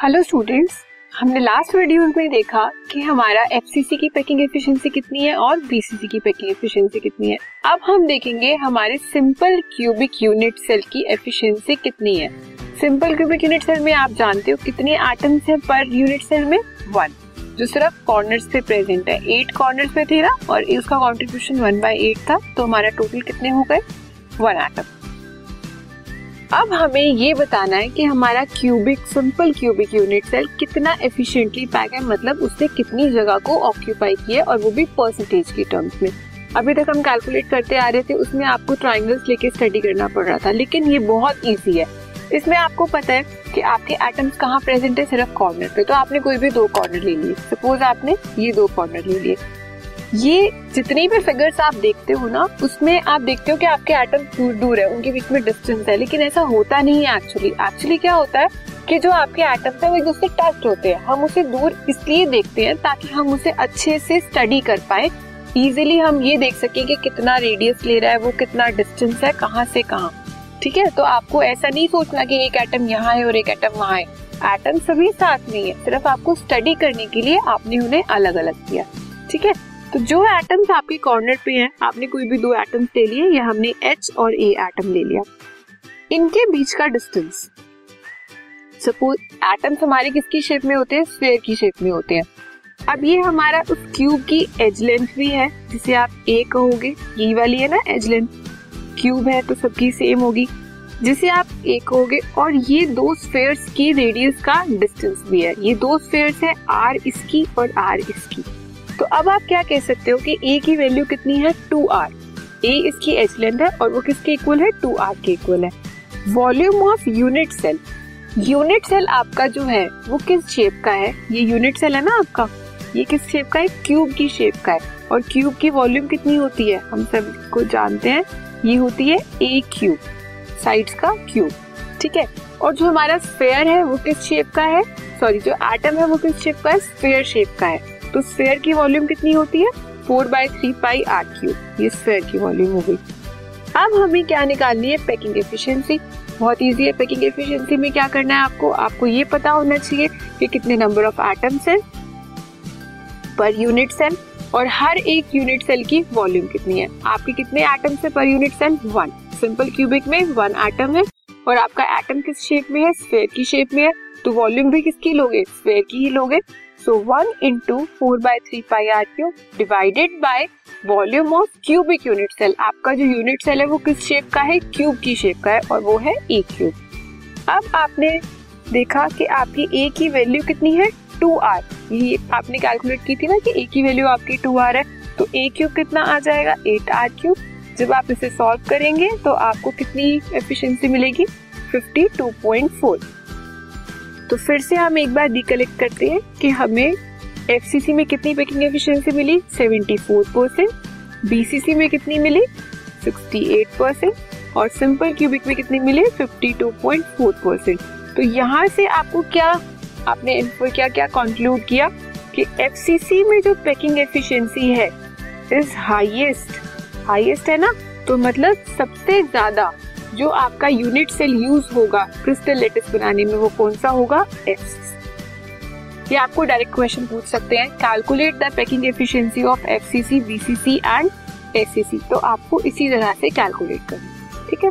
Hello students हमने last video में देखा कि हमारा एफसीसी की पैकिंग एफिशिएंसी कितनी है और बीसीसी की पैकिंग एफिशिएंसी कितनी है। अब हम देखेंगे हमारे सिंपल क्यूबिक यूनिट सेल की एफिशिएंसी कितनी है। सिंपल क्यूबिक यूनिट सेल में आप जानते हो कितने एटम्स हैं पर यूनिट सेल में? वन जो सिर्फ़ कॉर्नर्स पे प्रेजेंट है। एट कॉर्नर्स पे थे ना और इसका कॉन्ट्रीब्यूशन वन बाई एट था तो हमारा टोटल कितने हो गए? वन एटम अब हमें ये बताना है कि हमारा cubic simple cubic unit cell कितना एफिशिएंटली पैक है मतलब उसने कितनी जगह को ऑक्यूपाई किया और वो भी परसेंटेज की टर्म्स में। अभी तक हम कैलकुलेट करते आ रहे थे, उसमें आपको ट्राइंगल्स लेके स्टडी करना पड़ रहा था, लेकिन ये बहुत ईजी है। इसमें आपको पता है कि आपके एटम्स कहाँ प्रेजेंट है, सिर्फ़ कॉर्नर पे तो आपने कोई भी दो कॉर्नर ले लिए। सपोज़ आपने ये दो कॉर्नर ले लिए। ये जितनी भी फिगर्स आप देखते हो ना, उसमें आप देखते हो कि आपके एटम दूर दूर है, उनके बीच में डिस्टेंस है, लेकिन ऐसा होता नहीं है एक्चुअली एक्चुअली क्या होता है कि जो आपके एटम्स है, वो एक दूसरे टच होते हैं। हम उसे दूर इसलिए देखते हैं ताकि हम उसे अच्छे से स्टडी कर पाए। इजिली हम ये देख सके कि कितना रेडियस ले रहा है, वो कितना डिस्टेंस है, कहाँ से कहाँ। ठीक है? तो आपको ऐसा नहीं सोचना कि एक एटम यहाँ है और एक एटम वहाँ है। एटम सभी साथ में है सिर्फ़ आपको स्टडी करने के लिए आपने उन्हें अलग अलग किया। ठीक है? तो जो एटम्स आपके कॉर्नर पे हैं, आपने कोई भी दो एटम्स ले लिए, या हमने एच और ए एटम ले लिया। इनके बीच का डिस्टेंस सपोज़ एटम्स हमारे किसकी शेप में होते हैं? स्फेयर की शेप में होते हैं। अब ये हमारा उस क्यूब की एज लेंथ भी है, जिसे आप ए कहोगे। ये वाली है ना एज लेंथ क्यूब है तो सबकी सेम होगी। जिसे आप ए कहोगे, और ये दो स्फेयर्स की रेडियस का डिस्टेंस भी है। ये दो स्फेयर्स है आर इसकी और आर इसकी। तो अब आप क्या कह सकते हो कि ए की वैल्यू कितनी है? टू आर ए इसकी एच लेंथ है और वो किसके इक्वल है? टू आर के इक्वल है। Volume of unit cell unit cell आपका जो है, वो किस शेप का है? ये यूनिट सेल है ना आपका? ये किस शेप का है? क्यूब की शेप का है। और क्यूब की वॉल्यूम कितनी होती है? हम सबको जानते हैं, ये होती है ए क्यूब साइड्स का क्यूब ठीक है? और जो हमारा स्फेयर है, वो किस शेप का है? सॉरी जो एटम है, वो किस शेप का है? स्फेयर शेप का है। तो स्फेयर की वॉल्यूम कितनी होती है? Four by three pi R cube ये स्फेयर की वॉल्यूम हो गई। अब हमें क्या निकालनी है? पैकिंग एफिशिएंसी बहुत इजी है। पैकिंग एफिशिएंसी में क्या करना है आपको? आपको ये पता होना चाहिए कि कितने नंबर ऑफ़ एटम्स हैं पर यूनिट सेल और हर एक यूनिट सेल की वॉल्यूम कितनी है। आपके कितने एटम्स है पर unit cell one simple cubic में वन एटम है और आपका एटम किस शेप में है? स्फेयर की शेप में है। तो वॉल्यूम भी किसकी लोगे? स्फेयर की ही लोगे। So one into four by three pi R cube divided by volume of cubic unit cell आपका जो यूनिट सेल है, वो किस शेप का है? क्यूब की शेप का है और वो है ए क्यूब अब आपने देखा कि आपकी ए की वैल्यू कितनी है? टू आर ये आपने कैलकुलेट की थी ना कि ए की वैल्यू आपकी टू आर है तो ए क्यूब कितना आ जाएगा? एट आर क्यूब जब आप इसे सॉल्व करेंगे तो आपको कितनी एफिशिएंसी मिलेगी? फिफ्टी टू पॉइंट फोर तो फिर से हम एक बार रिकलेक्ट करते हैं कि हमें एफसीसी में कितनी पैकिंग एफिशिएंसी मिली? 74 परसेंट बीसीसी में कितनी मिली? 68 परसेंट और सिंपल क्यूबिक में कितनी मिली? 52.4 परसेंट तो यहाँ से आपको क्या, आपने इनको क्या क्या कंक्लूड किया? कि एफ़ में जो पैकिंग एफिशिएंसी है इज़ हाईएस्ट हाईएस्ट है ना? तो मतलब सबसे ज़्यादा। जो आपका यूनिट सेल यूज़ होगा क्रिस्टल लेटिस बनाने में वो कौन सा होगा? एस ये आपको डायरेक्ट क्वेश्चन पूछ सकते हैं। Calculate the packing efficiency of FCC C C B C C and SCC तो आपको इसी तरह से कैलकुलेट करना ठीक है?